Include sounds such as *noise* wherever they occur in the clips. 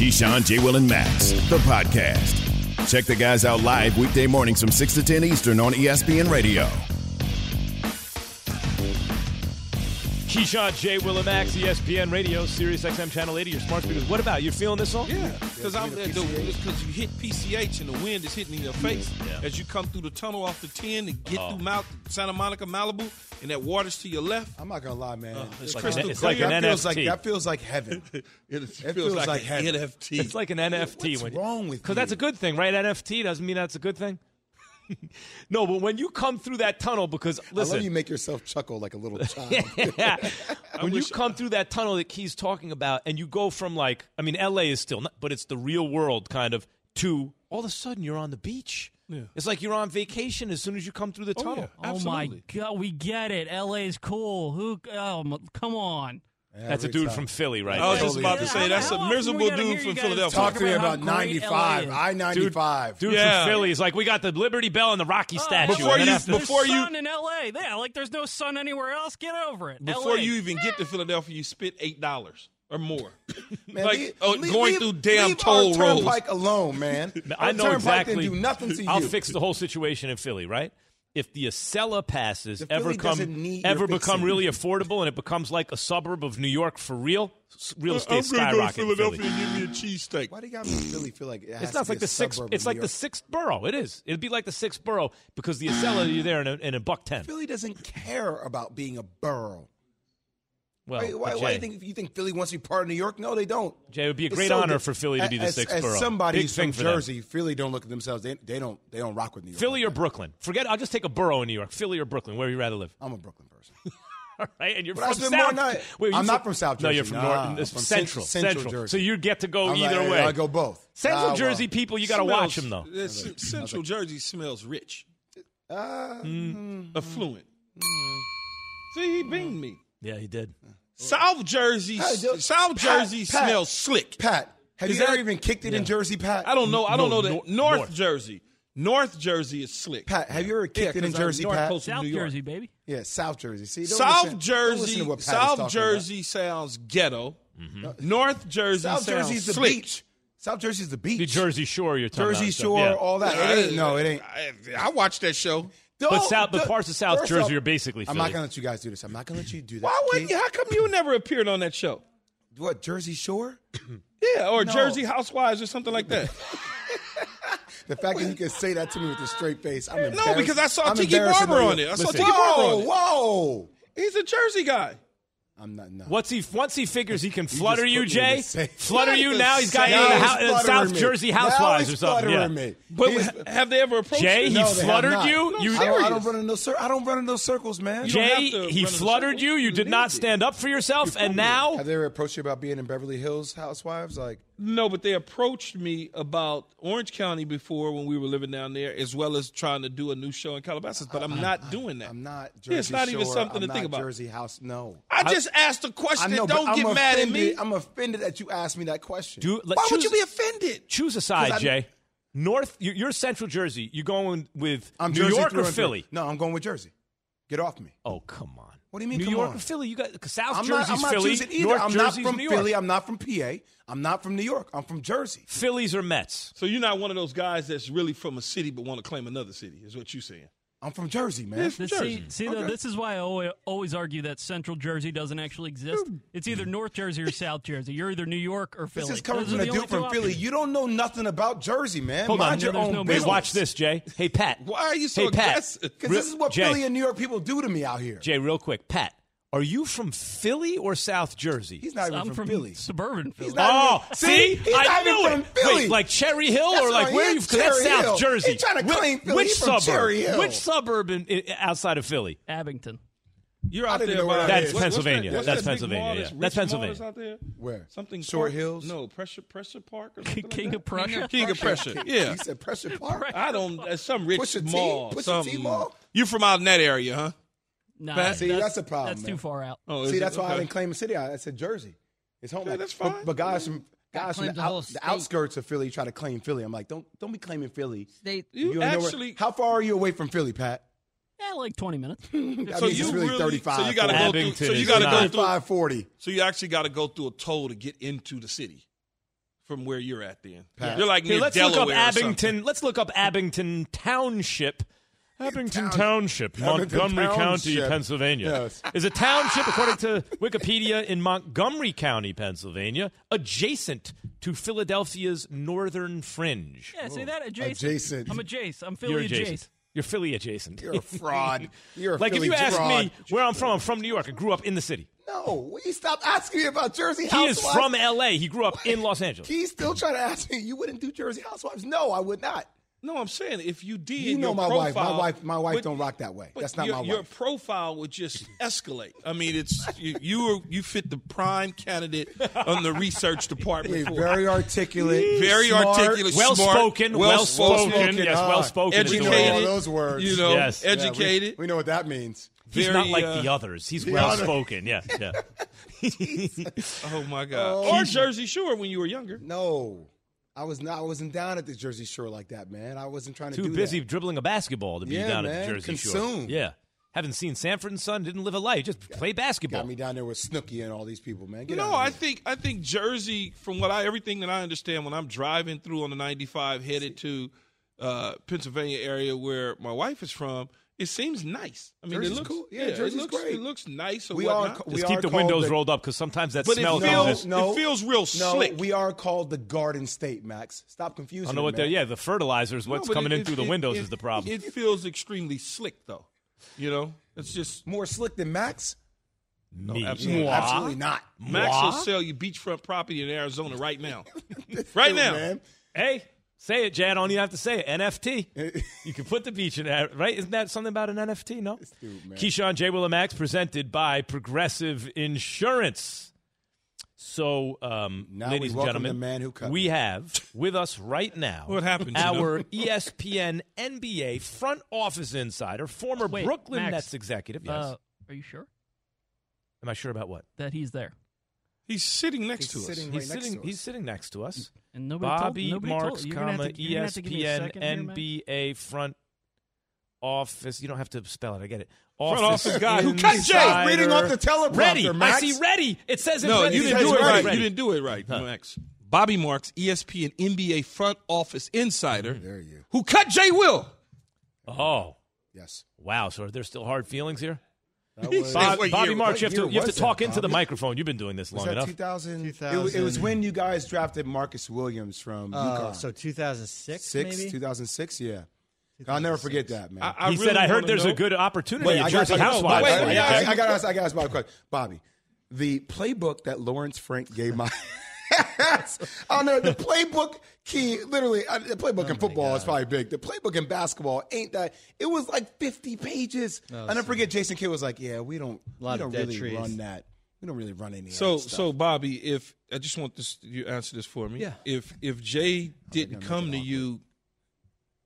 Keyshawn, J. Will, and Max, the podcast. Check the guys out live weekday mornings from 6 to 10 Eastern on ESPN Radio. Keyshawn, J. Will, and Max, ESPN Radio, Sirius XM Channel 80, your smart speakers. What about you? feeling this song? Yeah, because I'm there. because you hit PCH and the wind is hitting in your face Yeah. as you come through the tunnel off the 10 and get Oh. through Mount Santa Monica, Malibu, and that water's to your left. I'm not gonna lie, man. Uh, it's like crystal an- it's clear. like an that feels like *laughs* that feels like heaven. It, feels like an heaven. NFT. It's like an NFT. What's when wrong with Because that's a good thing, right? NFT doesn't mean that's a good thing. *laughs* no, but when you come through that tunnel, because I listen, love you make yourself chuckle like a little *laughs* child. yeah. *laughs* when you come through that tunnel that Key's talking about, and you go from like, I mean, LA is still, not, but it's the real world kind of, to all of a sudden you're on the beach. Yeah. It's like you're on vacation as soon as you come through the Oh, tunnel. yeah. Oh my god, we get it. LA is cool. Who? Oh, come on. That's a dude time. from Philly, right? I was just about to say that's a hell often we miserable dude from Philadelphia. Talk to me about great 95. LA is. I 95. Dude Yeah. from Philly is like, we got the Liberty Bell and the Rocky oh, statue. Before you- after- before you- sun in LA. Yeah, like there's no sun anywhere else. Get over it. Before LA. you even get to Philadelphia, you spent eight dollars or more. *laughs* Man, like leave- oh, leave- going leave- through damn leave toll roads. Turnpike alone, man. *laughs* I know turnpike exactly. Do nothing to you. I'll fix the whole situation in Philly, right? If the Acela passes The ever come need ever become really affordable and it becomes like a suburb of New York for real, real uh, estate I'm gonna go to in Philadelphia and give me a cheesesteak. Why do you got me Philly feel like it has It's to not be like a the sixth. suburb It's like New the sixth borough. It is. It'd be like the sixth borough because the Acela you're there in a, in a buck ten. Philly doesn't care about being a borough. Well, why, why, but why do you think you think Philly wants to be part of New York? No, they don't. Jay, it would be a It's great so honor good. for Philly to be the as, sixth as borough. somebody Big thing from for them. Jersey, Philly don't look at themselves. They, they don't they don't rock with New York. Philly like or that. Brooklyn? Forget. I'll just take a borough in New York. Philly or Brooklyn? Where would you rather live? I'm a Brooklyn person. *laughs* All right, and you're But I from spend South. more night- Wait, you I'm not from South Jersey. No, you're from Nah, North, I'm from Central, Cent- Central So Jersey. you get to go I'm either like, way. I go both. Central Ah, Jersey well. people, you got to watch them though. Uh, C- Central Jersey smells rich, Uh, affluent. See, he beamed me. Yeah, he did. South Jersey, Hey, dude, South Pat, Jersey Pat. smells slick. Pat, have Is you ever even kicked it in Jersey, Pat? I don't know. I don't No, know that nor- North, north. Jersey. North Jersey is slick. Pat, have you ever Yeah, kicked it in Jersey, North Pat? Coast South New York. Jersey, baby. Yeah, South Jersey. See, don't South listen- don't Jersey, to what Pat South talking Jersey sounds ghetto. Mm-hmm. North Jersey South sounds Jersey's the slick. beach. South Jersey's the beach. The Jersey Shore, you're talking Jersey about. so, Shore, yeah. all that. It ain't. No, it ain't. I, I watched that show. But Don't- South, but parts of South Jersey off, are basically I'm not gonna let you guys do this. I'm not gonna let you do that. Why wouldn't you? How come you never appeared on that show? What Jersey Shore? *clears throat* Yeah, or No. Jersey Housewives or something like that. *laughs* The fact that you can say that to me with a straight face, I'm no, embarrassed. because I saw I'm Tiki embarrassed to Barber know on you. it. I saw Listen. Tiki Barber on it. whoa! He's a Jersey guy. I'm not. No. Once he once he figures he can *laughs* flutter you, put me in Jay, flutter you now. He's got you same. in, the Now hou- he's in fluttering South me. Jersey Housewives or something. Yeah. fluttering me. But He's- have they ever approached Jay, you? he No, they have fluttered not. you. No, you I don't, I don't run in those. Cir- I don't run in those circles, man. You don't have Jay, to he run in fluttered circles. you. You You did not it. stand up for yourself, and now Have they ever approached you about being in Beverly Hills Housewives? Like, No, but they approached me about Orange County before when we were living down there, as well as trying to do a new show in Calabasas. But I'm uh-uh. not doing that. I'm not. Jersey Yeah, it's not even something I'm to think about. Jersey House. No. I just asked a question. know, Don't get I'm mad at me. I'm offended that you asked me that question. Do- Why choose- would you be offended? choose a side, Jay. North, you- you're Central Jersey. You're going with I'm New Jersey York or. Philly? No, I'm going with Jersey. Get off me. Oh, come on. What do you mean, New come York on? or Philly? You got South I'm Jersey's not, I'm not Philly. choosing either. North I'm Jersey's not from New York. Philly. I'm not from PA. I'm not from New York. I'm from Jersey. Phillies or Mets? So you're not one of those guys that's really from a city but want to claim another city, is what you're saying. I'm from Jersey, man. Yes, This- Jersey. See, see though, this is why I always, always argue that Central Jersey doesn't actually exist. It's either North Jersey or South Jersey. You're either New York or Philly. This is coming Those from a dude from Philly. You don't know nothing about Jersey, man. Hold Mind on. your There's own no Wait, business. watch this, Jay. Hey, Pat. Why are you so hey, Pat. aggressive? Because this is what Jay, Philly and New York people do to me out here. Jay, real quick. Pat, are you from Philly or South Jersey? He's not even I'm from, from Philly. suburban Philly. He's not Oh, even, see, he's I not knew even it. from Philly. Wait, like Cherry Hill That's or like where are you? is 'cause that's Cherry South Hill. Jersey. He's trying to claim Philly. Which He from suburb? Cherry Hill. Which suburb in, in, outside of Philly? Abington. You're out there where by That's is. what's- what's Pennsylvania. that- what's That's that Pennsylvania, mall yeah. That's Pennsylvania. that's out there? Where? Something Short Park? Hills? No, pressure pressure park or something King like of that? Prussia. King of Pressure. Yeah. You said Pressure Park? I don't. uh, Some rich Pusha mall. Pusha something. T mall? You from out in that area, huh? Nah, Pat? See, that's a problem, That's man. too far out. Oh, is See, it? that's why I didn't claim a city. I I said Jersey. It's home. Okay, like, that's but- fine. But, guys from guys from the, the out, the outskirts of Philly try to claim Philly. I'm like, don't don't be claiming Philly. They, You, don't know actually. how far are you away from Philly, Pat? Yeah, like 20 minutes. *laughs* That so means you it's really, really. 35. so you got to go through. So you got to go through. 35, 40. So you actually got to go through a toll to get into the city from where you're at. Then Pat. you're like Here, near let's Delaware. look up. Abington. Let's look up Abington Township. Abington Town- Township, Abington Montgomery County, Township. Pennsylvania. Yes. Is a township, according to Wikipedia, in Montgomery County, Pennsylvania, adjacent to Philadelphia's northern fringe. Yeah, say that adjacent. Adjacent. I'm adjacent. I'm You're Philly adjacent. adjacent. You're Philly adjacent. You're a fraud. *laughs* You're a like Philly if you ask fraud. me where I'm from, I'm from New York. I grew up in the city. No, will you stop asking me about Jersey Housewives. He is from L.A. He grew up in Los Angeles. He's still trying to ask me. You wouldn't do Jersey Housewives? No, I would not. No, I'm saying if you did, You know your my wife. My wife. My wife would- don't rock that way. That's not your, my wife. Your profile would just *laughs* escalate. I mean, it's you. You, were, you fit the prime candidate on the research department. Yeah, very articulate, Very smart, articulate, Well smart, spoken, well well-spoken, spoken. Yes, ah, well spoken. Educated. all those words. You know, Yes. Yeah, we- Yeah, we- educated. we, know what that means. He's very, not like uh, the others. He's well other- spoken. Yeah, yeah. *laughs* oh my God! or Jersey Shore when you were younger. No, I was not. I wasn't down at the Jersey Shore like that, man. I wasn't trying to Too do busy that. dribbling a basketball to be Yeah, down at the Jersey Shore. Consumed. Yeah. Haven't seen Sanford and Son, didn't live a life, just play basketball. Got me down there with Snooki and all these people, man. Get no, I think I think Jersey, from what I everything that I understand, when I'm driving through on the 95 headed to uh, Pennsylvania area where my wife is from, it seems nice. I mean, Jersey's it looks cool. Yeah, it Jersey's looks, great. It looks nice. Or We are whatnot. co- just keep the windows the- rolled up because sometimes that But it feels- comes just. no, it feels real no, slick. we are called the Garden State, Max. Stop confusing. I don't know it, what they're. Yeah, the fertilizers. No, What's but coming it- in through it- the windows it- is the problem. It feels extremely slick, though. You know, it's just More slick than Max? Me. absolutely. Yeah, absolutely not. Max Moi? will sell you beachfront property in Arizona right now. *laughs* right now. man. Hey, say it, Jan. Don't even have to say it. NFT. you can put the beach in there, right? Isn't that something about an NFT? No. dude, man. Keyshawn J. Will and presented by Progressive Insurance. So, um, Now ladies and gentlemen, the man who cut we me. have with us right now What happened, you know? our *laughs* E ESPN NBA front office insider, former Wait, Brooklyn Max, Nets executive. Yes. Uh, are you sure Am I sure about what? that he's there? He's sitting next He's to us. sitting He's next sitting. to He's sitting next to us. And nobody Bobby told, nobody Marks, told, you're gonna comma have to, you're gonna have to give me a ESPN second here, NBA front office. You don't have to spell it. I get it. Front office guy who cut Jay, insider. reading off the teleprompter, Ready. Max. I see ready. It says No, ready. you didn't do it right. Ready. You didn't do it right, Max. Bobby Marks, ESPN NBA front office insider, There you. who cut Jay Will. Oh, Yes. wow. So are there still hard feelings here? That was, Bob, Bobby year- Marks, you have to you have to talk that, into the microphone. You've been doing this was long that enough. 2000? It, was- it was when you guys drafted Marcus Williams from Uh, UConn. so 2006, Six, maybe? 2006, yeah. I'll never forget that, man. I, I he really said, "I heard there's know- a good opportunity Wait, at I got Jersey to Housewives." wait, I, let me I, ask I, I got to ask. I got to ask Bobby a question. Bobby, the playbook that Lawrence Frank gave my. *laughs* I know the playbook. Key, literally, uh, the playbook in football is probably big. The playbook in basketball ain't that. It was like 50 pages. and I never forget. Jason Kidd was like, "Yeah, we don't, we don't really trees. run that. We don't really run any." of So, that stuff." so Bobby, if I just want this, you answer this for me. Yeah. If if Jay didn't come to you,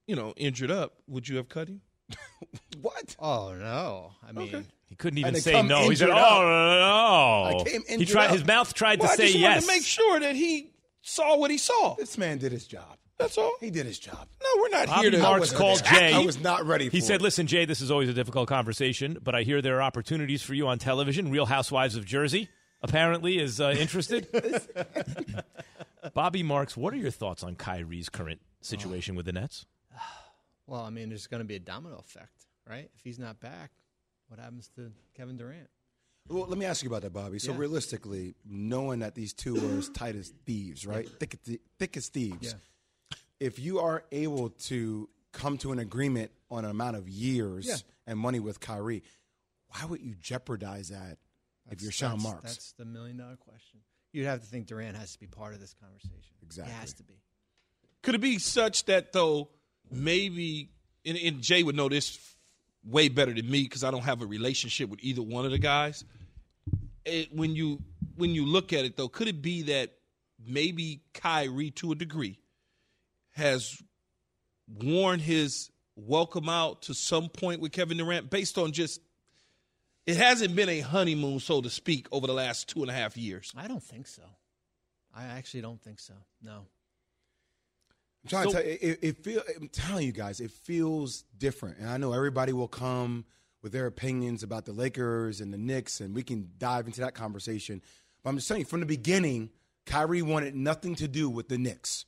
you know, injured up, would you have cut him? *laughs* what? Oh, no. I mean, Okay. He couldn't even say no. He said, "Oh up. no!" I came he tried. up. His mouth tried Well, to I say just yes. wanted to make sure that he saw what he saw. This man did his job. That's all. He did his job. No, we're not Bobby here to. Marks called ready. Jay. I was not ready. He said, it. "Listen, Jay, this is always a difficult conversation, but I hear there are opportunities for you on television. Real Housewives of Jersey apparently is uh, interested." *laughs* Bobby Marks, what are your thoughts on Kyrie's current situation with the Nets? Well, I mean, there's going to be a domino effect, right? If he's not back, what happens to Kevin Durant? Well, let me ask you about that, Bobby. So Yeah. realistically, knowing that these two are as tight as thieves, right? Thick, as- thick as thieves. If you are able to come to an agreement on an amount of years Yeah. and money with Kyrie, why would you jeopardize that if you're Sean that's, Marks? That's the million dollar question. You'd have to think Durant has to be part of this conversation. Exactly. He has to be. Could it be such that though maybe and, and Jay would know this way better than me because I don't have a relationship with either one of the guys. It, when you when you look at it though, could it be that maybe Kyrie, to a degree, has worn his welcome out to some point with Kevin Durant based on just it hasn't been a honeymoon, so to speak, over the last two and a half years. I don't think so. I actually don't think so. No. I'm trying so, to tell you, it, it feel, I'm telling you guys, it feels different. And I know everybody will come with their opinions about the Lakers and the Knicks, and we can dive into that conversation. But I'm just telling you, from the beginning, Kyrie wanted nothing to do with the Knicks.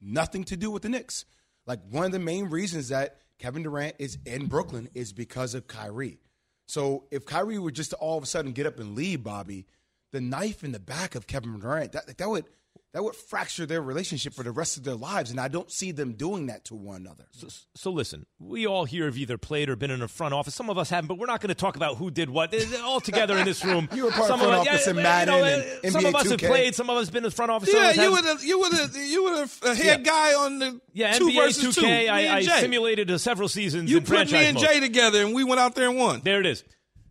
Nothing to do with the Knicks. Like one of the main reasons that Kevin Durant is in Brooklyn is because of Kyrie. So if Kyrie were just to all of a sudden get up and leave, Bobby, the knife in the back of Kevin Durant, that, that would that would fracture their relationship for the rest of their lives, and I don't see them doing that to one another. So, so listen, we all here have either played or been in a front office. Some of us haven't, but we're not going to talk about who did what. All together in this room, *laughs* you were part some of front office yeah, in Madden you know, and Some of us 2K. have played. Some of us been in the front office. Yeah, you were the you were the you were the head yeah. guy on the yeah two NBA versus 2K. two. I, I simulated uh, several seasons. You in put me and mode. Together, and we went out there and won. There it is.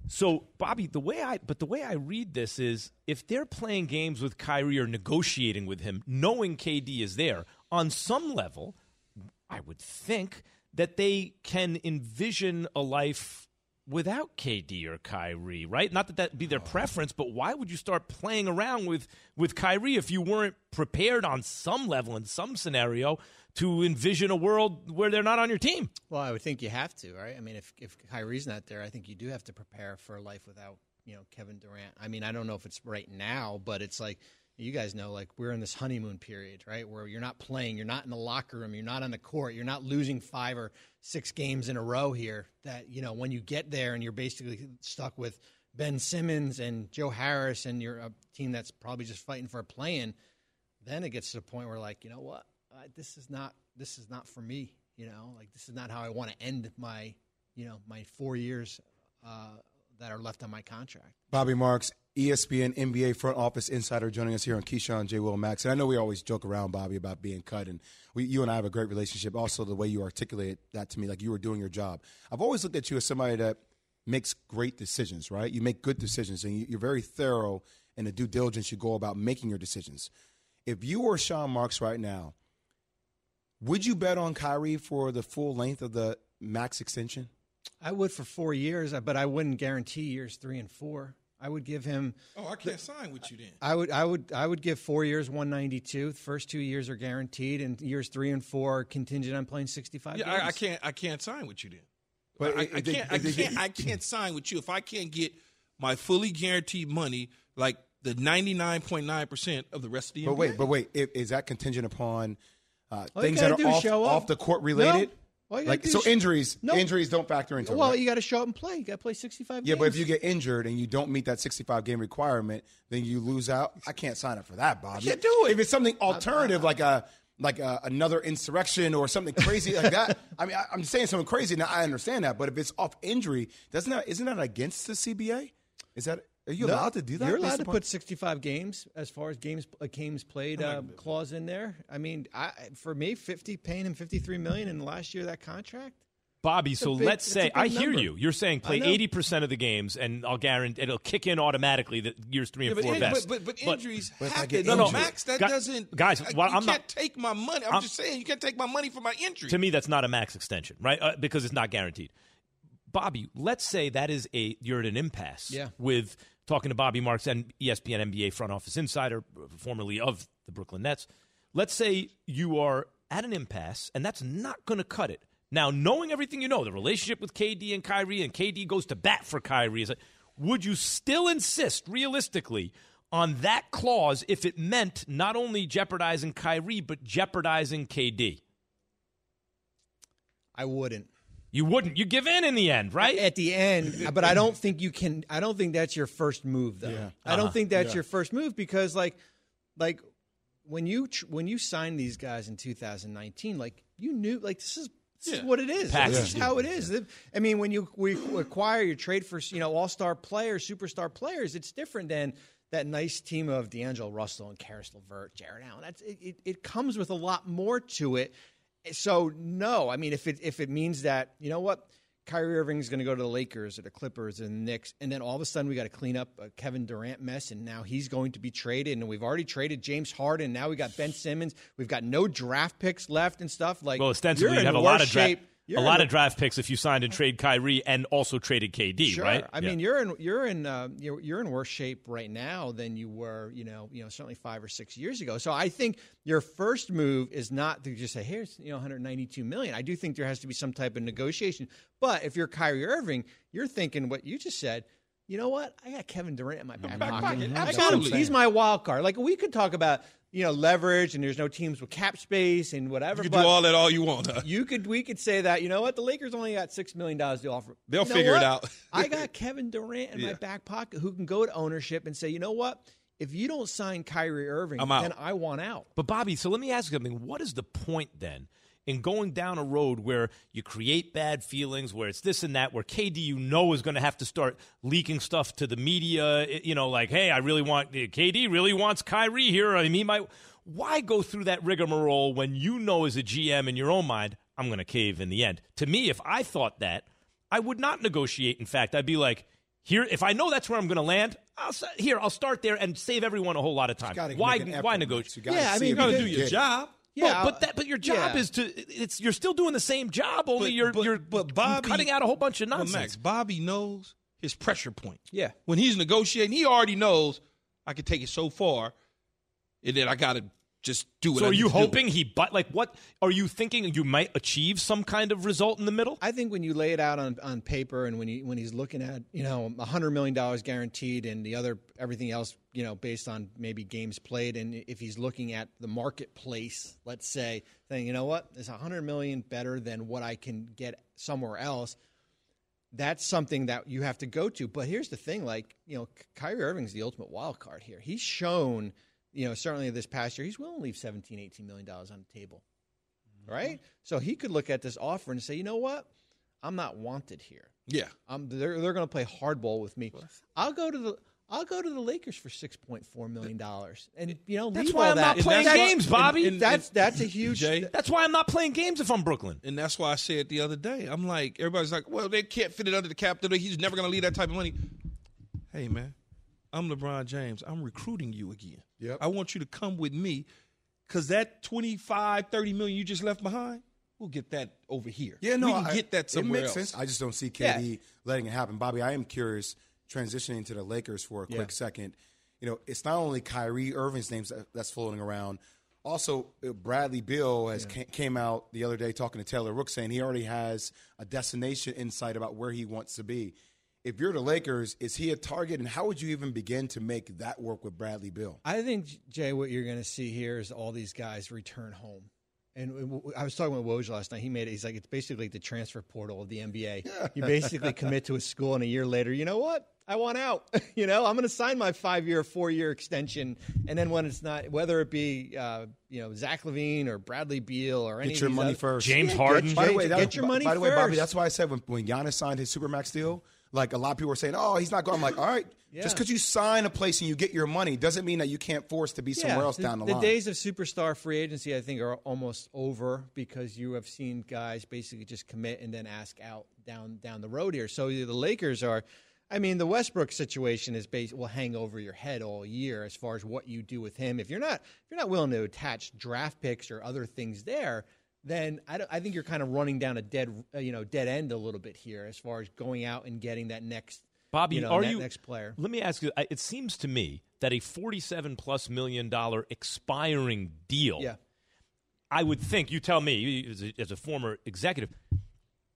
So, Bobby, the way I but the way I read this is if they're playing games with Kyrie or negotiating with him, knowing KD is there, on some level, I would think that they can envision a life without KD or Kyrie, right? Not that that be their preference, but why would you start playing around with with Kyrie if you weren't prepared on some level in some scenario to envision a world where they're not on your team? Well, I would think you have to, right? I mean, if if Kyrie's not there, I think you do have to prepare for a life without you know Kevin Durant. I mean, I don't know if it's right now, but it's like you guys know, like we're in this honeymoon period, right? Where you're not playing, you're not in the locker room, you're not on the court, you're not losing five or six games in a row here. That you know, when you get there and you're basically stuck with Ben Simmons and Joe Harris, and you're a uh, team that's probably just fighting for a play-in, then it gets to the point where like, you know what, this is not this is not for me. You know, like this is not how I want to end my you know my four years uh, that are left on my contract. Bobby Marks, ESPN NBA front office insider, joining us here on Keyshawn J. Will Max. And I know we always joke around, Bobby, about being cut, and we, you and I have a great relationship. Also, the way you articulate that to me, like you were doing your job. I've always looked at you as somebody that makes great decisions, right? You make good decisions, and you're very thorough in the due diligence you go about making your decisions. If you were Sean Marks right now, would you bet on Kyrie for the full length of the max extension? I would for four years, uh, but I wouldn't guarantee years three and four. I would give him. Oh, I can't sign with you then. I would, I would, I would give four years, one ninety two. The first two years are guaranteed, and years three and four are contingent on playing sixty five. Yeah, I, I, can't, I can't sign with you then. But I, I, can't, I can't, I can't sign with you if I can't get my fully guaranteed money, like the ninety nine point nine percent of the rest of the. But NBA. wait, but wait, is that contingent upon uh, things that are off, off, the court related? No. Like so, injuries. No. Injuries don't factor into. Well, it, right? you got to show up and play. You got to play sixty-five. Yeah, games. but if you get injured and you don't meet that sixty-five game requirement, then you lose out. I can't sign up for that, Bob. You can't do it. If it's something alternative, like a like a, another insurrection or something crazy like that. *laughs* I mean, I, am saying something crazy. Now I understand that, but if it's off injury, doesn't that isn't that against the CBA? Is that are you no, allowed to do that? You're allowed to put 65 games as far as games uh, games played uh, clause in there. I mean, I, for me, 50 paying him 53 million in the last year of that contract. Bobby, so big, let's say I hear number. you. You're saying play eighty percent of the games, and I'll guarantee it'll kick in automatically that years three and yeah, four in, best. But, but, but injuries but happen. No, no, max. That doesn't, guys. Well, you I'm can't not, take my money. I'm, I'm, just saying you can't take my money for my injury. To me, that's not a max extension, right? Uh, because it's not guaranteed. Bobby, let's say that is a you're at an impasse yeah. with talking to Bobby Marks and ESPN NBA front office insider, formerly of the Brooklyn Nets. Let's say you are at an impasse, and that's not going to cut it. Now, knowing everything you know, the relationship with KD and Kyrie, and KD goes to bat for Kyrie, is would you still insist, realistically, on that clause if it meant not only jeopardizing Kyrie, but jeopardizing KD? I wouldn't. You wouldn't. You give in in the end, right? At the end, but I don't think you can. I don't think that's your first move, though. Yeah. Uh-huh. I don't think that's yeah. your first move because, like, like when you when you signed these guys in 2019, like you knew, like this is this yeah. is what it is. Package. This is how it is. I mean, when you we acquire your trade for you know all star players, superstar players, it's different than that nice team of D'Angelo Russell and Caris LeVert, Jarrett Allen. That's it, it, it. comes with a lot more to it. So no, I mean, if it if it means that you know what Kyrie Irving's going to go to the Lakers or the Clippers or the Knicks, and then all of a sudden we got to clean up a Kevin Durant mess, and now he's going to be traded, and we've already traded James Harden. Now we got Ben Simmons. We've got no draft picks left and stuff. Like, Well, ostensibly, in have a lot of dra- shape. You're a lot the- of draft picks if you signed and trade Kyrie and also traded KD, Sure. right? I Yeah. mean, you're in you're in uh, you're, you're in worse shape right now than you were, you know, you know, certainly five or six years ago. So I think your first move is not to just say, "Here's you know 192 million." I do think there has to be some type of negotiation. But if you're Kyrie Irving, you're thinking what you just said. You know what? I got Kevin Durant in my back, back pocket. pocket. I got him. Absolutely. He's my wild card. Like we could talk about, you know, leverage and there's no teams with cap space and whatever. You can but do all that all you want. Huh? you could we could say that you know what the Lakers only got six million dollars to offer. They'll You know figure it out. *laughs* I got Kevin Durant in my back pocket who can go to ownership and say, you know what, if you don't sign Kyrie Irving, I'm out. then I want out. But Bobby, so let me ask you something. What is the point then in going down a road where you create bad feelings, where it's this and that, where KD you know is going to have to start leaking stuff to the media? Eh, you know, like, hey, I really want eh, KD really wants Kyrie here. I mean, he might. Why go through that rigmarole when you know as a GM in your own mind, I'm going to cave in the end? To me, if I thought that, I would not negotiate. In fact, I'd be like. Here, if I know that's where I'm going to land, I'll here. I'll start there and save everyone a whole lot of time. Why? make an effort, Why negotiate? You Yeah, I mean, if you gotta do your job. Yeah, well, but that, but your job yeah. is to it's you're still doing the same job, only But- you're but- you're but Bobby- cutting out a whole bunch of But nonsense. Max, Bobby knows his pressure point. Yeah. When he's negotiating, he already knows I can take it so far, and then I got to just do what so I are you hoping he but like what are you thinking you might achieve some kind of result in the middle? I think when you lay it out on, on paper and when he when he's looking at you know a hundred million dollars guaranteed and the other everything else you know based on maybe games played and if he's looking at the marketplace, let's say saying you know what is a hundred million better than what I can get somewhere else. That's something that you have to go to. But here's the thing: like you know, Kyrie Irving's the ultimate wild card here. He's shown you know certainly this past year he's willing to leave 17, 18 million dollars on the table mm-hmm. right? So he could look at this offer and say, you know what, I'm not wanted here. Yeah. I'm, they're they're going to play hardball with me. I'll go to the I'll go to the Lakers for six point four million dollars, and you know That's why I'm that. not playing games, Bobby. and- that's that's a huge. Jay? That's why I'm not playing games if I'm Brooklyn. And that's why I said the other day, I'm like, everybody's like, well, they can't fit it under the cap. He's never going to leave that type of money. Hey, man, I'm LeBron James. I'm recruiting you again. Yep. I want you to come with me because that 25, 30 million you just left behind, we'll get that over here. Yeah, no, we can I- get that somewhere It makes else. sense. I just don't see KD letting it happen. Bobby, I am curious. Transitioning to the Lakers for a quick second. You know, it's not only Kyrie Irving's names that, that's floating around. Also, uh, Bradley Beal has ca- came out the other day talking to Taylor Rook, saying he already has a destination insight about where he wants to be. If you're the Lakers, is he a target, and how would you even begin to make that work with Bradley Beal? I think Jay, what you're going to see here is all these guys return home. And I was talking with Woj last night. He made it. He's like, it's basically the transfer portal of the NBA. You *laughs* basically commit to a school, and a year later, you know what? I want out. *laughs* you know, I'm going to sign my five year, four year extension, and then when it's not, whether it be uh, you know Zach LaVine or Bradley Beal or any Get your money other- first. James Yeah, Harden. Get, By the way, that, get your money by the way, first. Bobby, that's why I said when, when Giannis signed his supermax deal, like a lot of people are saying, "Oh, he's not going." I'm like, "All right, *clears throat* just because you sign a place and you get your money doesn't mean that you can't force to be somewhere else the, down the, the line." The days of superstar free agency, I think, are almost over because you have seen guys basically just commit and then ask out down down the road here. So the Lakers are. I mean, the Westbrook situation is bas- will hang over your head all year as far as what you do with him. If you're not if you're not willing to attach draft picks or other things there, then I, don't- I think you're kind of running down a dead uh, you know dead end a little bit here as far as going out and getting that next Bobby, you know, are that you next player. Let me ask you. It seems to me that a 47 plus million dollar expiring deal. Yeah. I would think. You tell me, as a, as a former executive,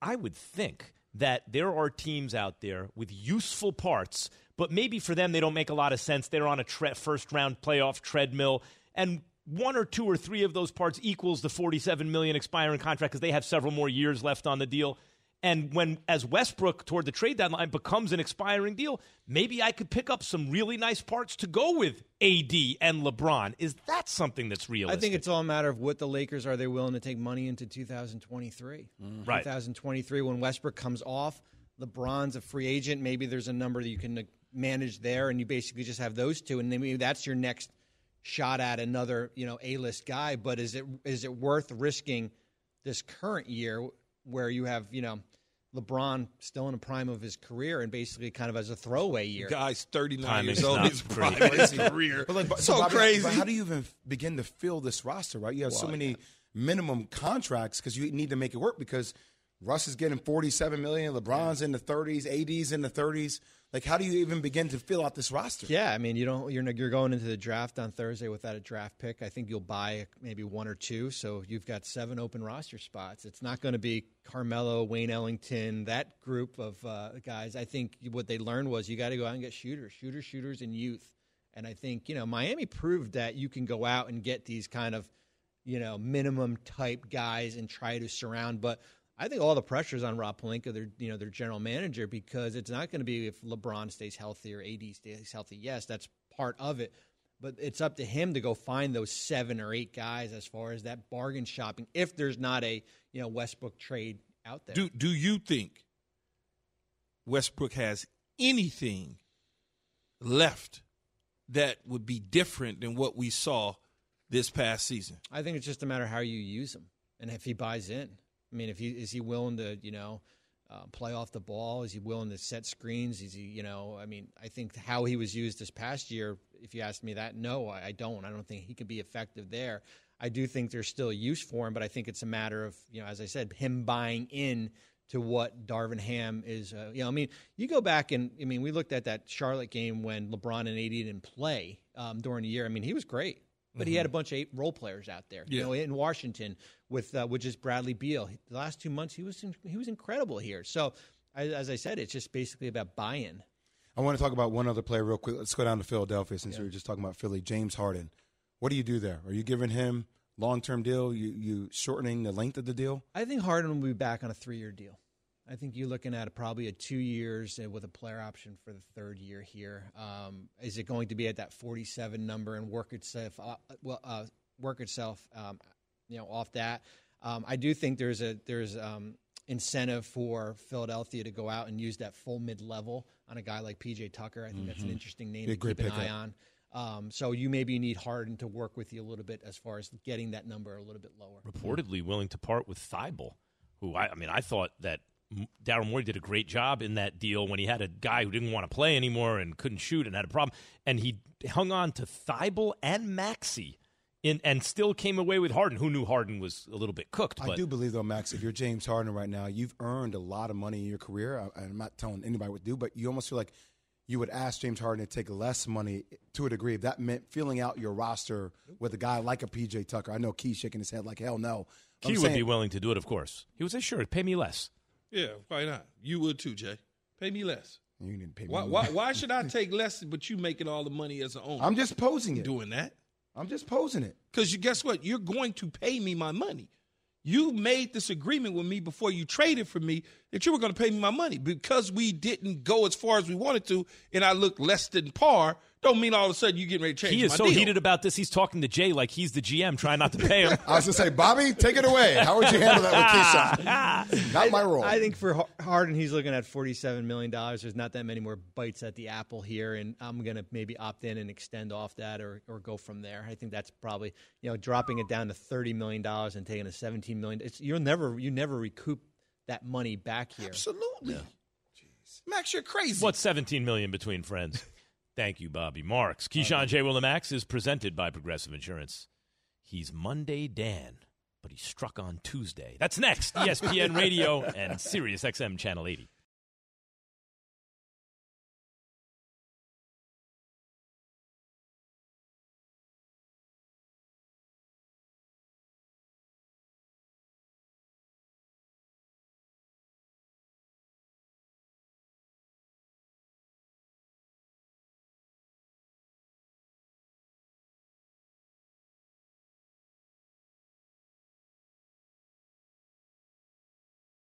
I would think that there are teams out there with useful parts, but maybe for them they don't make a lot of sense. They're on a tre- first round playoff treadmill, and one or two or three of those parts equals the 47 million expiring contract because they have several more years left on the deal. And when, as Westbrook toward the trade deadline becomes an expiring deal, maybe I could pick up some really nice parts to go with AD and LeBron. Is that something that's realistic? I think it's all a matter of what the Lakers are they willing to take money into 2023. Mm-hmm. Right. 2023 when Westbrook comes off, LeBron's a free agent. Maybe there's a number that you can manage there, and you basically just have those two, and then maybe that's your next shot at another you know A-list guy. But is it is it worth risking this current year where you have you know LeBron still in the prime of his career and basically kind of as a throwaway year. Guy's 39 Timing's years old. not His prime of his *laughs* career. But like, but- so Bobby, crazy. But how do you even begin to fill this roster? Right, you have so Well, many minimum contracts because you need to make it work. Because Russ is getting forty-seven million, LeBron's in the thirties, AD's in the thirties. Like, how do you even begin to fill out this roster? Yeah, I mean, you don't. You're you're going into the draft on Thursday without a draft pick. I think you'll buy maybe one or two, so you've got seven open roster spots. It's not going to be Carmelo, Wayne Ellington, that group of uh, guys. I think what they learned was you got to go out and get shooters, shooters, shooters, and youth. And I think you know Miami proved that you can go out and get these kind of you know minimum type guys and try to surround, but. I think all the pressure is on Rob Pelinka, their you know their general manager, because it's not going to be if LeBron stays healthy or AD stays healthy. Yes, that's part of it, but it's up to him to go find those seven or eight guys as far as that bargain shopping. If there's not a you know Westbrook trade out there, do do you think Westbrook has anything left that would be different than what we saw this past season? I think it's just a matter of how you use him and if he buys in. I mean, if he is he willing to you know. Uh, play off the ball? Is he willing to set screens? Is he, you know, I mean, I think how he was used this past year, if you asked me that, no, I, I don't. I don't think he could be effective there. I do think there's still use for him, but I think it's a matter of, you know, as I said, him buying in to what Darvin Ham is. Uh, you know, I mean, you go back and I mean, we looked at that Charlotte game when LeBron and AD didn't play um, during the year. I mean, he was great, but he had a bunch of eight role players out there. You know, in Washington with uh, which is Bradley Beal. The last two months, he was in, he was incredible here. So, I, as I said, it's just basically about buy-in. I want to talk about one other player real quick. Let's go down to Philadelphia since we were just talking about Philly. James Harden. What do you do there? Are you giving him long term deal? You you shortening the length of the deal? I think Harden will be back on a three-year deal. I think you're looking at probably a two years uh, with a player option for the third year here. Um, is it going to be at that 47 number and work itself uh, well uh, work itself um, you know off that? Um, I do think there's a there's um, incentive for Philadelphia to go out and use that full mid level on a guy like PJ Tucker. I think that's an interesting name Be a to keep an eye pickup. on. Um, so you maybe need Harden to work with you a little bit as far as getting that number a little bit lower. reportedly willing to part with Thybulle, who I, I mean, I thought that M- Daryl Morey did a great job in that deal when he had a guy who didn't want to play anymore and couldn't shoot and had a problem, and he hung on to Thybulle and Maxey. In, and still came away with Harden. Who knew Harden was a little bit cooked? I do believe though, Max, if you're James Harden right now, you've earned a lot of money in your career. I, I'm not telling anybody what to do, but you almost feel like you would ask James Harden to take less money to a degree. If that meant filling out your roster with a guy like a PJ Tucker, I know Key shaking his head like hell no. I'm would saying- be willing to do it, of course. He would say, "Sure, pay me less." Yeah, why not? You would too, Jay. Pay me less. You didn't pay me. Why, why, why should I *laughs* take less, but you making all the money as an owner? I'm just posing it. doing that. I'm just posing it. Because you guess what? You're going to pay me my money. You made this agreement with me before you traded for me that you were going to pay me my money. Because we didn't go as far as we wanted to, and I looked less than par, don't mean all of a sudden you getting ready to change He is my so deal. heated about this. He's talking to Jay like he's the GM, trying not to pay him. *laughs* I was gonna say, Bobby, take it away. How would you handle that with Keyshawn? *laughs* Not my role. I think for Har- Harden, he's looking at forty-seven million dollars. There's not that many more bites at the apple here, and I'm gonna maybe opt in and extend off that, or or go from there. I think that's probably you know dropping it down to thirty million dollars and taking a seventeen million. It's you'll never you never recoup that money back here. Absolutely. Jeez. Max, you're crazy. What's 17 million between friends? Thank you, Bobby Marks. Keyshawn J. Willimax is presented by Progressive Insurance. He's Monday Dan, but he struck on Tuesday. That's next. *laughs* ESPN Radio and Sirius XM Channel 80.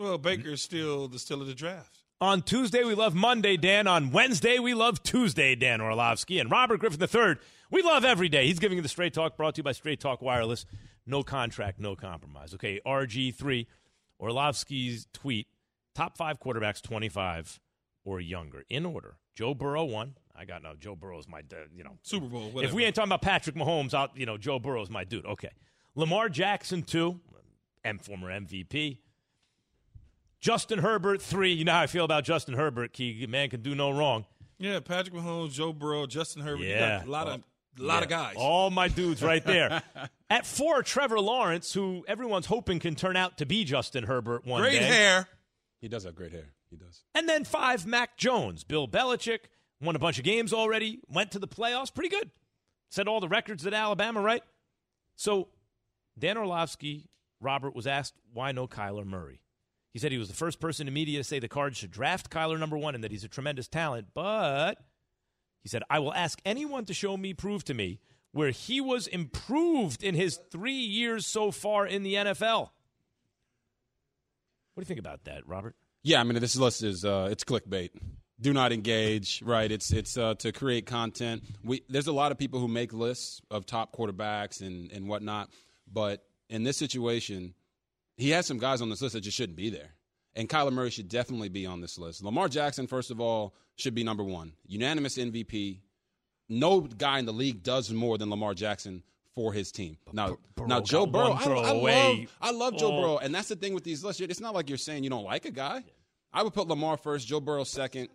Well, Baker's still the still of the draft. On Tuesday, we love Monday, Dan. On Wednesday, we love Tuesday, Dan Orlovsky. And Robert Griffin III, we love every day. He's giving you the Straight Talk, brought to you by Straight Talk Wireless. No contract, no compromise. Okay, RG3, Orlovsky's tweet top five quarterbacks 25 or younger in order. Joe Burrow, one. I got no. Joe Burrow's my, uh, you know, Super Bowl. Whatever. If we ain't talking about Patrick Mahomes, out, you know, Joe Burrow's my dude. Okay. Lamar Jackson, two, and former MVP. Justin Herbert, three. You know how I feel about Justin Herbert. Key man can do no wrong. yeah, Patrick Mahomes, Joe Burrow, Justin Herbert. You Yeah. got a lot of a lot of guys. All my dudes right there. *laughs* At four, Trevor Lawrence, who everyone's hoping can turn out to be Justin Herbert one Great day. Great hair. He does have great hair. He does. And then five, Mac Jones. Bill Belichick won a bunch of games already, went to the playoffs, pretty good. Set all the records at Alabama, right? So Dan Orlovsky, Robert, was asked why no Kyler Murray. He said he was the first person in media to say the Cards should draft Kyler number one and that he's a tremendous talent, but he said, I will ask anyone to show me, prove to me, where he was improved in his three years so far in the NFL. What do you think about that, Robert? Yeah, I mean this list is uh, it's clickbait. Do not engage, right? It's it's uh, to create content. We there's a lot of people who make lists of top quarterbacks and and whatnot, but in this situation, he has some guys on this list that just shouldn't be there. And Kyler Murray should definitely be on this list. Lamar Jackson, first of all, should be number one, unanimous MVP. No guy in the league does more than Lamar Jackson for his team. Now, Burrow now Joe Burrow, I, I love, I love Joe Oh. Burrow, and that's the thing with these lists. It's not like you're saying you don't like a guy. I would put Lamar first, Joe Burrow second,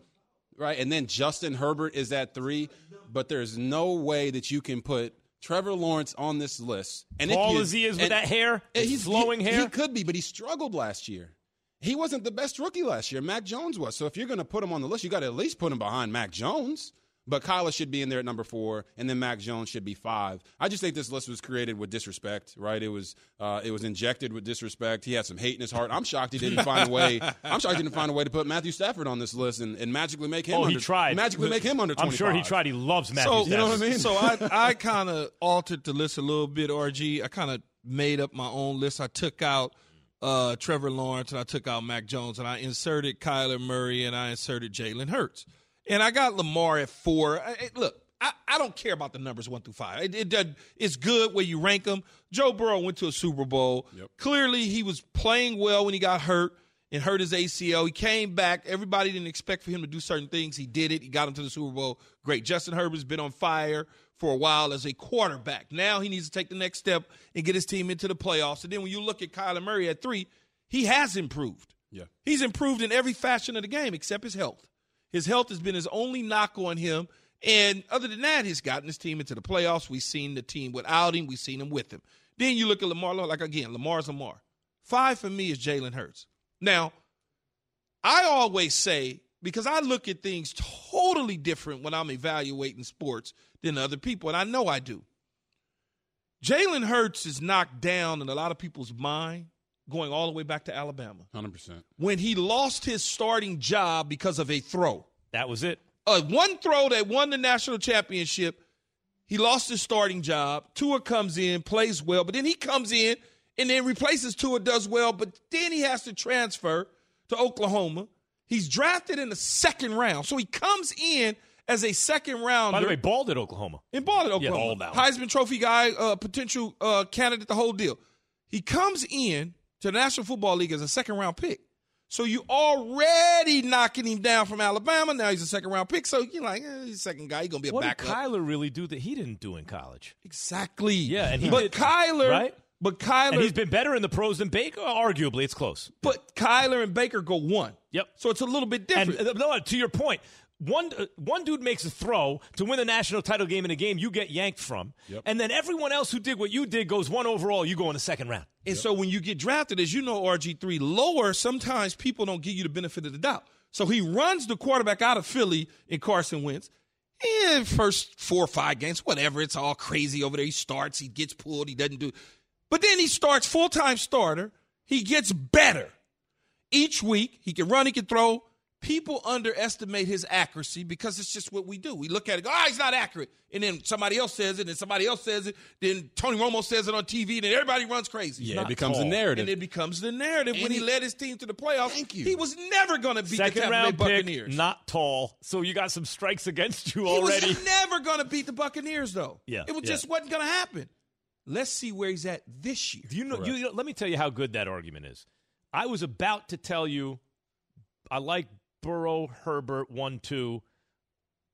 right, and then Justin Herbert is at three. But there's no way that you can put Trevor Lawrence on this list. And if Tall as he is with that hair, he's flowing he, hair. He could be, but he struggled last year. He wasn't the best rookie last year. Mac Jones was. So if you're going to put him on the list, you got to at least put him behind Mac Jones. But Kyler should be in there at number four, and then Mac Jones should be five. I just think this list was created with disrespect, right? It was uh, it was injected with disrespect. He had some hate in his heart. I'm shocked he didn't find a way. *laughs* I'm shocked he didn't find a way to put Matthew Stafford on this list and, and magically make him. Oh, under, he tried. Magically make him under. I'm sure he tried. He loves Matthew so Stafford. you know what I mean? So I I kind of altered the list a little bit. RG, I kind of made up my own list. I took out uh, Trevor Lawrence and I took out Mac Jones and I inserted Kyler Murray and I inserted Jalen Hurts. And I got Lamar at four. I- look, I, I don't care about the numbers one through five. It, it it's good where you rank them. Joe Burrow went to a Super Bowl. Clearly, he was playing well when he got hurt and hurt his ACL. He came back. Everybody didn't expect for him to do certain things. He did it. He got him to the Super Bowl. Great. Justin Herbert's been on fire for a while as a quarterback. Now he needs to take the next step and get his team into the playoffs. And then when you look at Kyler Murray at three, he has improved. Yeah. He's improved in every fashion of the game except his health. His health has been his only knock on him. And other than that, he's gotten his team into the playoffs. We've seen the team without him. We've seen him with him. Then you look at Lamar, like again, Lamar's Lamar. Five for me is Jalen Hurts. Now, I always say, because I look at things totally different when I'm evaluating sports than other people, and I know I do. Jalen Hurts is knocked down in a lot of people's mind going all the way back to Alabama. 100%. When he lost his starting job because of a throw. That was it. Uh, one throw that won the national championship. He lost his starting job. Tua comes in, plays well, but then he comes in and then replaces Tua, does well, but then he has to transfer to Oklahoma. He's drafted in the second round. So he comes in as a second rounder. By the way, balled at Oklahoma. And balled at Yeah, Oklahoma. balled out. Heisman Trophy guy, uh, potential uh, candidate, the whole deal. He comes in to the National Football League as a second round pick. So you already knocking him down from Alabama. Now he's a second round pick. So you're like, eh, he's a second guy. He's gonna be a What did. Kyler really do that he didn't do in college? exactly. Yeah, and he but did- Kyler, right? But Kyler, And he's been better in the pros than Baker. Arguably, it's close. but Kyler and Baker go one. Yep. So it's a little bit different. uh, no, to your point, one uh, one dude makes a throw to win the national title game in a game you get yanked from, and then everyone else who did what you did goes one overall. You go in the second round. And so when you get drafted, as you know, RG3 lower, sometimes people don't give you the benefit of the doubt. So he runs the quarterback out of Philly in Carson Wentz. And first four or five games, whatever, it's all crazy over there. He starts, he gets pulled, he doesn't do. But then he starts full time starter. He gets better each week. He can run, he can throw. People underestimate his accuracy because it's just what we do. We look at it, go, ah, he's not accurate. And then somebody else says it, and somebody else says it. Then Tony Romo says it on TV, and then everybody runs crazy. Yeah, it becomes a narrative. And it becomes the narrative. when he, he- led his team to the playoffs, Thank you. he was never going to beat the Second Tampa Bay round pick, Buccaneers. not tall. So you got some strikes against you already. he already. was never going to beat the Buccaneers, though. Yeah, it was yeah. just wasn't going to happen. Let's see where he's at this year. Do you know, you, you know? Let me tell you how good that argument is. I was about to tell you, I like Burrow, Herbert one, two.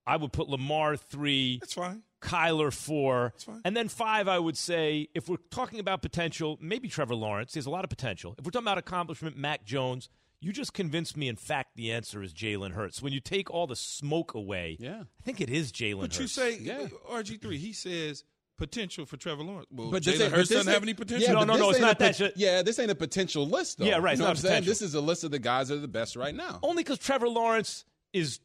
I would put Lamar three. That's fine. Kyler four, That's fine. and then five. I would say if we're talking about potential, maybe Trevor Lawrence. There's a lot of potential. If we're talking about accomplishment, Mac Jones. You just convinced me. In fact, the answer is Jalen Hurts. When you take all the smoke away, Yeah. I think it is Jalen. But you say Yeah. RG three. He says potential for Trevor Lawrence. Well, But Jalen this Hurts doesn't have any potential. Yeah, No, no, no, it's not that pot- Yeah, this ain't a potential list, though. Yeah, right, You it's know not what I'm saying? This is a list of the guys that are the best right now. only because Trevor Lawrence is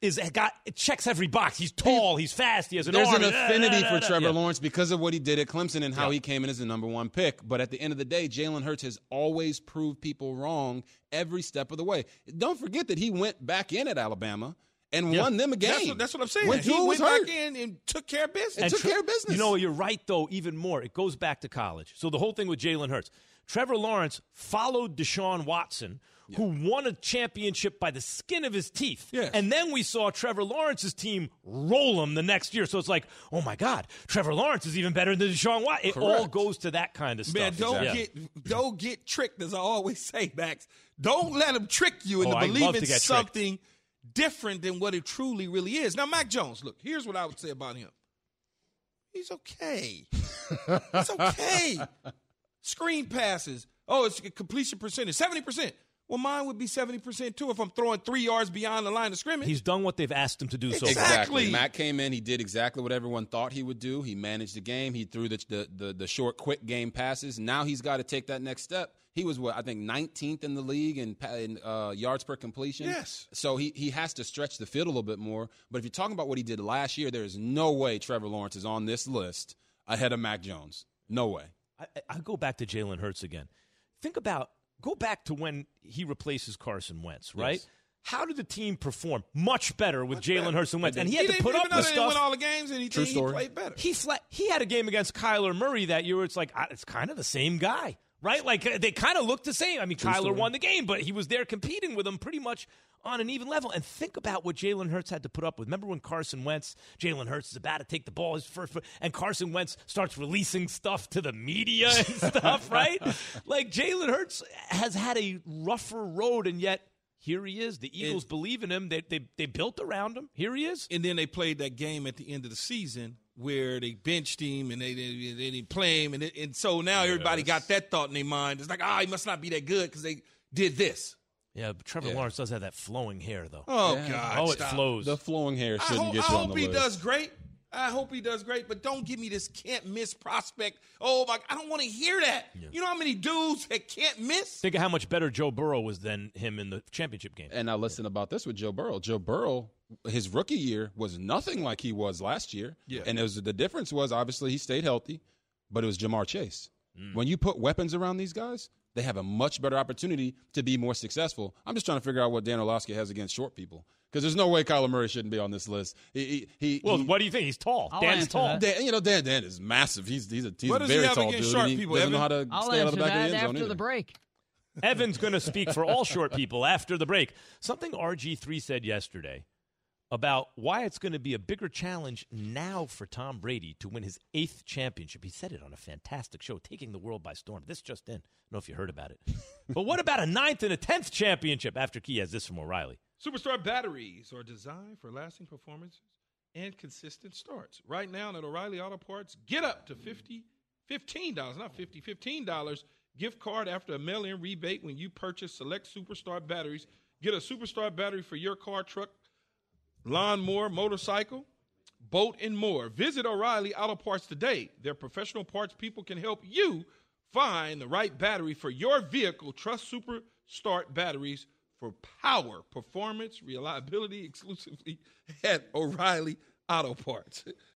is got it checks every box. He's tall. He's fast. He has an There's arm. an affinity for Trevor Yeah. Lawrence because of what he did at Clemson and how Yeah. he came in as the number one pick. But at the end of the day, Jalen Hurts has always proved people wrong every step of the way. Don't forget that he went back in at Alabama and Yeah. won them a game. That's what, that's what I'm saying. When he Tua went hurt. back in and took care of business. And took Tre- care of business. You know, you're right, though, even more. It goes back to college. So the whole thing with Jalen Hurts. Trevor Lawrence followed Deshaun Watson, who won a championship by the skin of his teeth. Yes. And then we saw Trevor Lawrence's team roll him the next year. So it's like, oh my God, Trevor Lawrence is even better than Deshaun Watson. It all goes to that kind of stuff. Man, don't Yeah. get don't get tricked, as I always *laughs* say, Max. Don't let them trick you oh, into Oh, believing something. tricked. Something different than what it truly really is. Now, Mac Jones, look, here's what I would say about him. He's okay. He's okay. *laughs* Screen passes. Oh, it's a completion percentage, 70%. Well, mine would be 70% too if I'm throwing three yards beyond the line of scrimmage. He's done what they've asked him to do so far. Exactly. Matt came in. He did exactly what everyone thought he would do. He managed the game. He threw the the, the, the short, quick game passes. Now he's got to take that next step. He was what I think 19th in the league in, in uh, yards per completion. Yes. So he he has to stretch the field a little bit more. But if you're talking about what he did last year, there is no way Trevor Lawrence is on this list ahead of Mac Jones. No way. I, I go back to Jalen Hurts again. Think about go back to when he replaces Carson Wentz, right? Yes. How did the team perform? Much better with Jalen Hurts and Wentz, and he He had to put up though the they didn't win stuff. all the games, and he, True he story. played better. He flat. He had a game against Kyler Murray that year. Where it's like it's kind of the same guy, right? Like uh, they kind of look the same. I mean, Kyler won the game, but he was there competing with them pretty much on an even level. And think about what Jalen Hurts had to put up with. Remember when Carson Wentz, Jalen Hurts is about to take the ball, his first, and Carson Wentz starts releasing stuff to the media and *laughs* stuff, right? Like Jalen Hurts has had a rougher road, and yet. Here he is. The Eagles believe in him. They, they they built around him. Here he is. and then they played that game at the end of the season where they benched him and they, they, they didn't play him, and, it, and so now everybody got that thought in their mind. It's like, ah, he must not be that good because they did this. Yeah, but Trevor Lawrence does have that flowing hair, though. Oh Yeah. God! oh, it stop. flows. The flowing hair I shouldn't hope, get I you on hope he list. does great. I hope he does great, but don't give me this can't miss prospect. Oh my! I don't want to hear that. You know how many dudes that can't miss? Think of how much better Joe Burrow was than him in the championship game. And now listen about this with Joe Burrow. Joe Burrow, his rookie year was nothing like he was last year. Yeah. And it was the difference was obviously he stayed healthy. but it was Ja'Marr Chase. Mm. When you put weapons around these guys, they have a much better opportunity to be more successful. I'm just trying to figure out what Dan Orlovsky has against short people. Because there's no way Kyler Murray shouldn't be on this list. He, he, he Well, he- what do you think? He's tall. I'll Dan's tall. Dan, you know, Dan, Dan is massive. He's he's a, he's What a does he have tall against dude. short and he people, doesn't know how to I'll stay out of the back of the end zone after either. the break. Evan's going to speak for all short people after the break. Something RG3 said yesterday about why it's going to be a bigger challenge now for Tom Brady to win his eighth championship. He said it on a fantastic show, taking the world by storm. This just in. I don't know if you heard about it. *laughs* but what about a ninth and a tenth championship after Key has this from O'Reilly? Super Start batteries are designed for lasting performances and consistent starts. Right now at O'Reilly Auto Parts, get up to 50 $15, not 50 $15 gift card after a mail in rebate when you purchase select Super Start batteries. Get a Super Start battery for your car, truck, lawnmower, motorcycle, boat, and more. Visit O'Reilly Auto Parts today. Their professional parts people can help you find the right battery for your vehicle. Trust Super Start batteries for power, performance, reliability exclusively at O'Reilly Auto Parts. *laughs*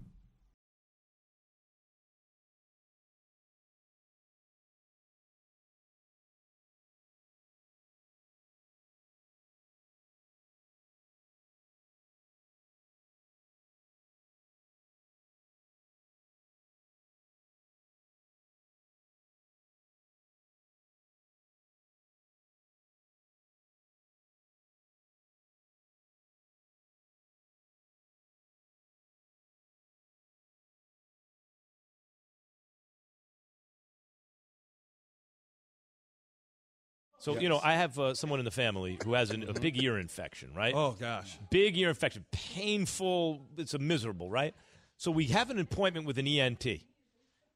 So, you know, I have uh, someone in the family who has an, a big ear infection, right? Oh, gosh. Big ear infection, painful. It's a miserable, right? So we have an appointment with an ENT,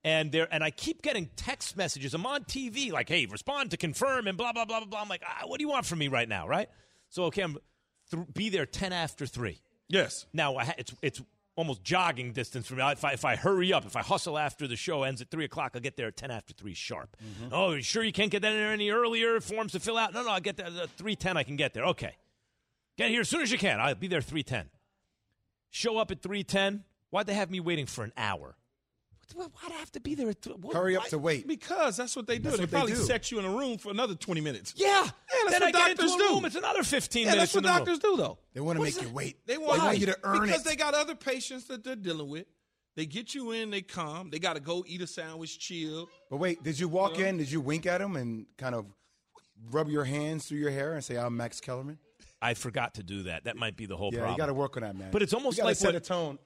and there, and I keep getting text messages. I'm on TV, like, "Hey, respond to confirm," and blah blah blah blah blah. I'm like, ah, "What do you want from me right now?" Right? So okay, I'm th- be there ten after three. Yes. Now I ha- it's it's almost jogging distance from me. If I, if I hurry up, if I hustle after the show ends at three o'clock, I'll get there at ten after three sharp. Mm-hmm. Oh, you sure you can't get that in there any earlier? Forms to fill out? No, no, I'll get there at three ten. I can get there. Okay, get here as soon as you can. I'll be there three ten. Show up at three ten. Why'd they have me waiting for an hour? What- Why'd I have to be there? At th- what- Hurry up why- to wait. Because that's what they do. That's they what they probably do. set you in a room for another 20 minutes. Yeah, Yeah, that's then what I get doctors into a do. room. It's another fifteen Yeah, minutes. that's what in room. doctors do, though. They want to make you wait. They want, want you to earn because it. Because they got other patients that they're dealing with. They get you in, they come. They got to go eat a sandwich, chill. But wait, did you walk in? Did you wink at him and kind of rub your hands through your hair and say, "I'm Max Kellerman"? I forgot to do that. That might be the whole Yeah, problem. you got to work on that, man. But it's almost You like set what- a tone.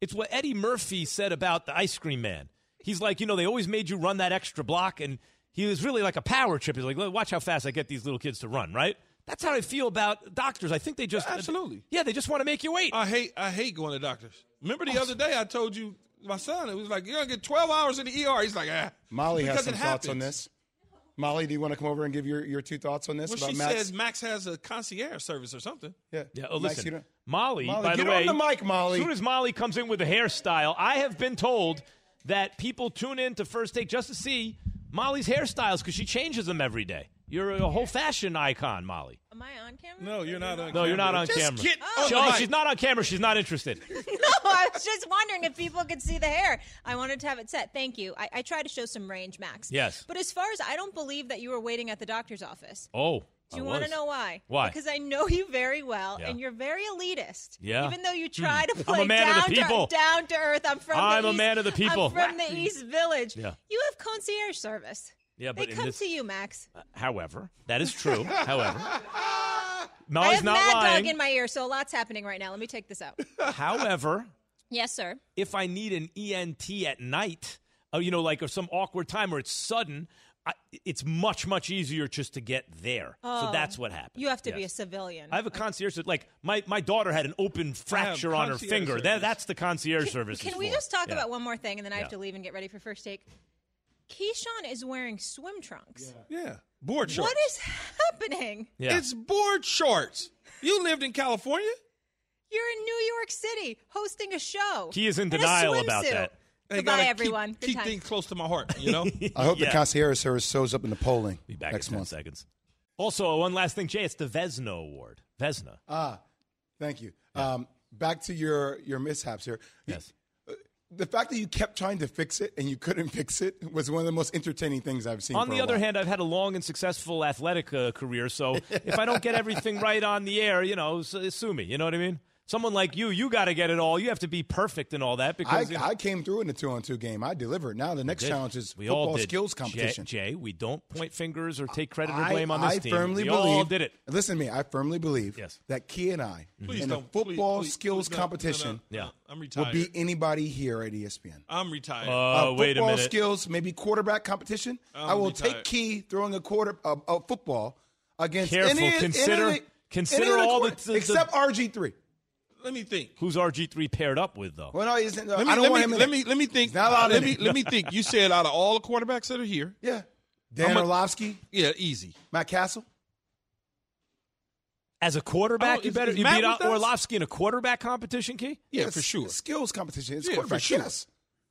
It's what Eddie Murphy said about the ice cream man. He's like, you know, they always made you run that extra block, and he was really like a power trip. He's like, "Look, watch how fast I get these little kids to run, right? That's how I feel about doctors. I think they just Absolutely. yeah, they just want to make you wait. I hate I hate going to doctors. Remember the other day I told you my son, it was like, you're going to get 12 hours in the ER. He's like, ah. Molly has Because some it thoughts on this. Molly, do you want to come over and give your, your two thoughts on this Well, about she Max? says Max has a concierge service or something. yeah. yeah, oh, Max, listen, you don't- Molly, Molly by the way, the mic, Molly. As soon as Molly comes in with a hairstyle, I have been told that people tune in to First Take just to see Molly's hairstyles because she changes them every day. You're a whole fashion icon, Molly. Am I on camera? No, you're not on. No, you're not on just camera. Get oh, she, oh, she's not on camera. She's not interested. *laughs* no, I was just wondering if people could see the hair. I wanted to have it set. Thank you. I, I try to show some range, Max. Yes. But as far as I don't believe that you were waiting at the doctor's office. Oh. Do you want to know why? Why? Because I know you very well, yeah. and you're very elitist. Yeah. Even though you hmm. try to play down, To, down to earth, I'm from. I'm a East, man of the people. I'm from the East Village. Yeah. You have concierge service. Yeah, but they come this, to you, Max. Uh, however, that is true. *laughs* however, I have not Mad lying. Dog in my ear, so a lot's happening right now. Let me take this out. *laughs* however, yes, sir. If I need an ENT at night, oh, you know, like or some awkward time or it's sudden, I, it's much much easier just to get there. Oh, so that's what happened. You have to yes. be a civilian. I have a concierge. Like my, my daughter had an open fracture on her finger. That, that's the concierge can, service. Can we for. just talk yeah. about one more thing and then I yeah. have to leave and get ready for first take? Keyshawn is wearing swim trunks. Yeah. yeah. Board shorts. What is happening? Yeah. It's board shorts. You lived in California? You're in New York City hosting a show. He is in denial about that. Goodbye, everyone. Keep, keep things close to my heart, you know? *laughs* I hope Yeah. the Casieres service shows up in the polling Be back next in 10 month. seconds. Also, one last thing, Jay. It's the Vesna Award. Vesna. Ah, thank you. Um, back to your, your mishaps here. yes. Uh, the fact that you kept trying to fix it and you couldn't *laughs* fix it was one of the most entertaining things I've seen. On for the a other while. hand, I've had a long and successful athletic uh, career, so *laughs* if I don't get everything right on the air, you know, sue me. You know what I mean? Someone like you, you got to get it all. You have to be perfect and all that because I, you know, I came through in the two-on-two game. I delivered. Now the next challenge is we football skills competition. Jay, Jay, we don't point fingers or take credit I, or blame on this I team. Firmly we believe, all did it. Listen to me. I firmly believe yes. that Key and I please in the football please, skills please, competition no, no, no, I'm retired. will beat anybody here at ESPN. I'm retired. Uh, uh, wait a minute. Football skills, maybe quarterback competition. I'm i will retired. take Key throwing a quarter uh, of uh, football against Careful. Any, consider any, consider any all the, the, except RG three let me think. Who's RG three paired up with though? Well, no, he's, no let me, I don't let want me, him. let me let me think. He's not allowed let me it. let me *laughs* think. You said out of all the quarterbacks that are here, yeah, Dan Orlovsky, yeah, easy. Matt Castle. As a quarterback, oh, you better you Matt beat Orlovsky in a quarterback competition, Key. Yeah, yeah for sure. Skills competition. It's yeah, for sure. Yes.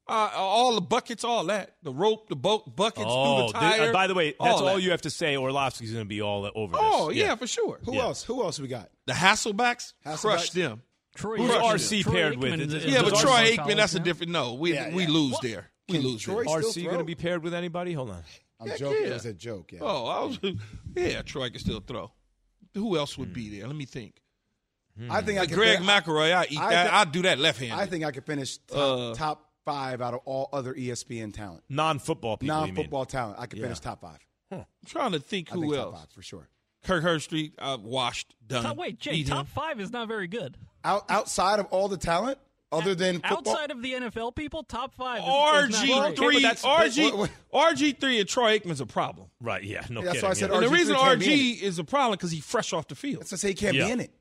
Uh, all the buckets, all that. The rope, the boat, buckets, oh, the uh, tire. Uh, by the way, that's all, all you have to say. Orlovsky's going to be all over oh, this. Oh, yeah, yeah for sure. Who yeah. else? Who else we got? The Hasselbecks. Hasselbecks. Crushed them. Troy Who's Aikman, RC paired with? Is, is yeah, but Troy Aikman, that's a different. No, we yeah, we lose what? there. We Can lose Troy there. RC going to be paired with anybody? Hold on. I'm joking. It was a joke. Yeah. Oh, I was. *laughs* Yeah, Troy can still throw. Who else would be hmm. there? Let me think. I think like I Greg finish, McElroy, I eat I that. I do that left hand. I think I could finish top, uh, top, five out of all other ESPN talent. Non-football people. Non-football talent. I could yeah. finish top five. Huh. I'm trying to think who think else. Top five for sure. Kirk Herbstreit, uh, washed, done. Top, wait, Jay, top five is not very good. Out, outside of all the talent, other than football? outside of the NFL people, top five. RG three. RG RG three, and Troy Aikman's a problem. Right? Yeah. No. Kidding, I said yeah. The reason RG is a problem because he's fresh off the field. That's to say he can't yeah. be in it.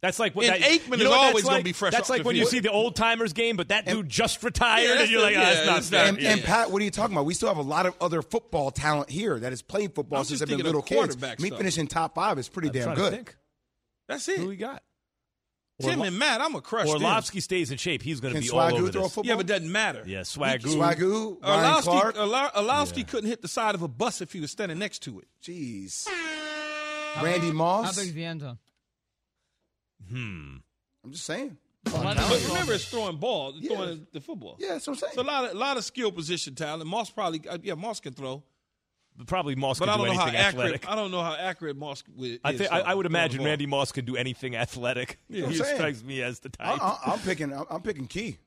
That's like what and that, Aikman you know is always like, going to be fresh. That's like when field. you see the old timers game, but that and, dude just retired, yeah, and you're like, oh, yeah, not that. And, yeah, and Pat, what are you talking about? We still have a lot of other football talent here that has played football since they've been little kids. Me finishing top five is pretty damn good. That's it. Who we got? Tim and Matt, I'm a crush. Orlovsky them. stays in shape. He's going to be Swagoo all over throw this. Yeah, but doesn't matter. Yeah, Swagoo. Swagoo. Uh, Orlovsky, Orlovsky uh, uh, yeah. couldn't hit the side of a bus if he was standing next to it. Jeez. How Randy big, Moss. How big's the end zone? Hmm. I'm just saying. Well, but remember, it's throwing ball, yeah. throwing the football. Yeah, that's what I'm saying. So a lot of a lot of skill position talent. Moss probably, yeah, Moss can throw probably Moss could do anything athletic. Accurate, I don't know how accurate Moss is. I, think, I, I would imagine Randy Moss could do anything *laughs* athletic. Yeah, he saying. strikes me as the type. I, am picking. I'm picking Key.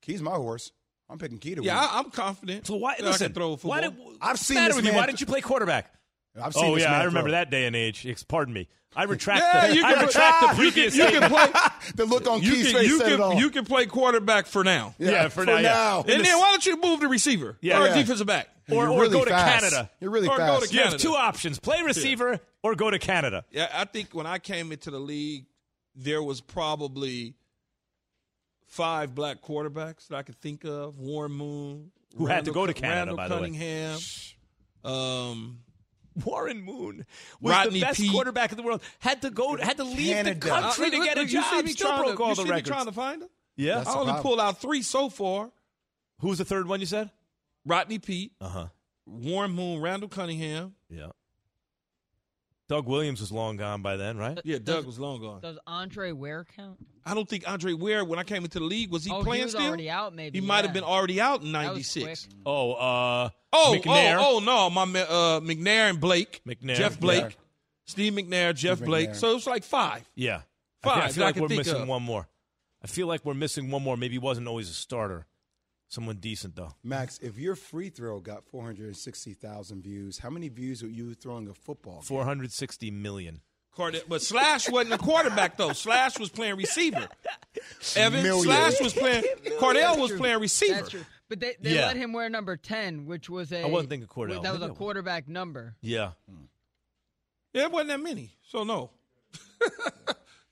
Key's my horse. I'm picking Key to yeah, win. Yeah, I'm confident. So why? Listen, I can throw football. Why did, I've seen. What's the matter you? Why didn't you play quarterback? I've seen oh yeah, I remember that day and age. Pardon me. I retract. yeah, the, you can, I retract the *laughs* previous. You can, you can play *laughs* the look on Keith's face. You can, you can play quarterback for now. Yeah, yeah for, for, now. now. Yeah. And then why don't you move to receiver yeah, or yeah. defensive back? Or, or go to. Canada. You're really or fast. Go to Canada. You have two options: play receiver or go to Canada. Yeah, I think when I came into the league, there was probably five black quarterbacks that I could think of: Warren Moon, who Randall, had to go to Canada, Randall by Cunningham, the way. Um, *laughs* Warren Moon was Rodney the best Peete. quarterback in the world. Had to go, had to leave Canada. the country uh, to get a job. You see me Still trying broke to, all the records. trying to find him. Yeah, That's I only pulled out three so far. Who's the third one you said? Rodney Peete. Uh huh. Warren Moon, Randall Cunningham. Yeah. Doug Williams was long gone by then, right? Yeah, Doug was long gone. Does Andre Ware count? I don't think Andre Ware, when I came into the league, was he Oh, he playing was still? already out, maybe, He might have been already out in '96. Oh, uh, Oh, McNair. oh, oh no, my uh, McNair and Blake, McNair. Jeff Blake, McNair. Steve McNair, Jeff Steve Blake. McNair. So it's like five. Yeah. I, Five feel- I feel like can we're think missing of. one more. I feel like we're missing one more. Maybe he wasn't always a starter. Someone decent though. Max, if your free throw got 460,000 views, how many views were you throwing a football? Four hundred sixty million. Card- But Slash wasn't a quarterback though. Slash was playing receiver. *laughs* Evan Million. Slash was playing. *laughs* Kordell That's was true. playing receiver. That's true. But they, they Yeah. let him wear number 10, which was a. I wasn't thinking Kordell. That was Maybe I a was. quarterback number. Yeah. Yeah, it wasn't that many. So no. *laughs*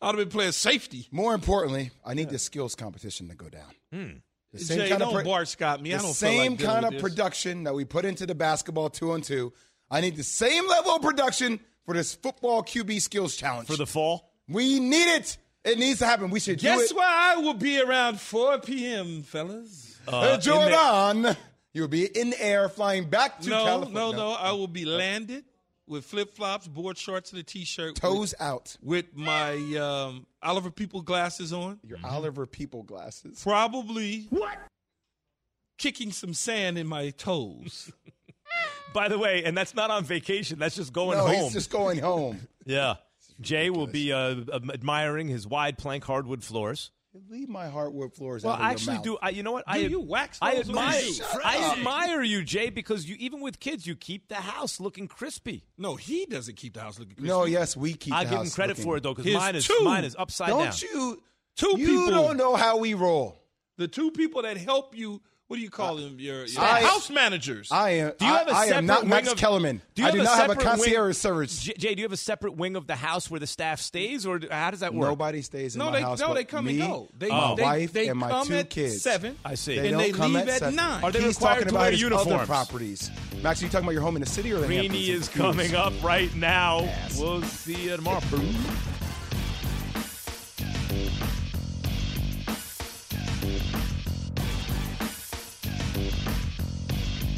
I'd have been playing safety. More importantly, I need the skills competition to go down. Hmm. The Jay, don't Bart Scott me. I the same like kind of production that we put into the basketball two on two. I need the same level of production for this football QB skills challenge. For the fall? we need it. It needs to happen. We should do Guess where I will be around 4 p.m., fellas? Uh, Jordan, you'll be in the air flying back to no, California. no, no. I will be landed with flip flops, board shorts, and a t shirt. Toes out. With my um, Oliver People glasses on. Your Oliver People glasses. Probably. What? Kicking some sand in my toes. *laughs* By the way, and that's not on vacation. That's just going no, home. he's just going home. *laughs* yeah. Jay will be uh, admiring his wide plank hardwood floors. Leave my hardwood floors Well, out of I your actually mouth. do. I, you know what? Do I you wax I admire. I admire you, Jay, because you even with kids, you keep the house looking crispy. No, he doesn't keep the house looking crispy. No, yes, we keep. I the give him credit looking- for it though, because His mine is two. mine is upside down. Don't you? Two you people. don't know how we roll. The two people that help you, what do you call them? Your, your I- house managers. I am. Do you have a I, I separate am not Max of- Kellerman. Do you I do not have a separate wing- concierge service. J- Jay, do you have a separate wing of the house where the staff stays, or how does that work? Nobody stays in no, my they house. no, they come me, and go. They, my they, wife, they and my come two at kids. seven. I see. They and they come leave at at nine. Are they He's required talking to about wear his other uniforms? properties. Max, are you talking about your home in the city or the Hamptons? Greeny I'm is coming up right now. We'll see you tomorrow.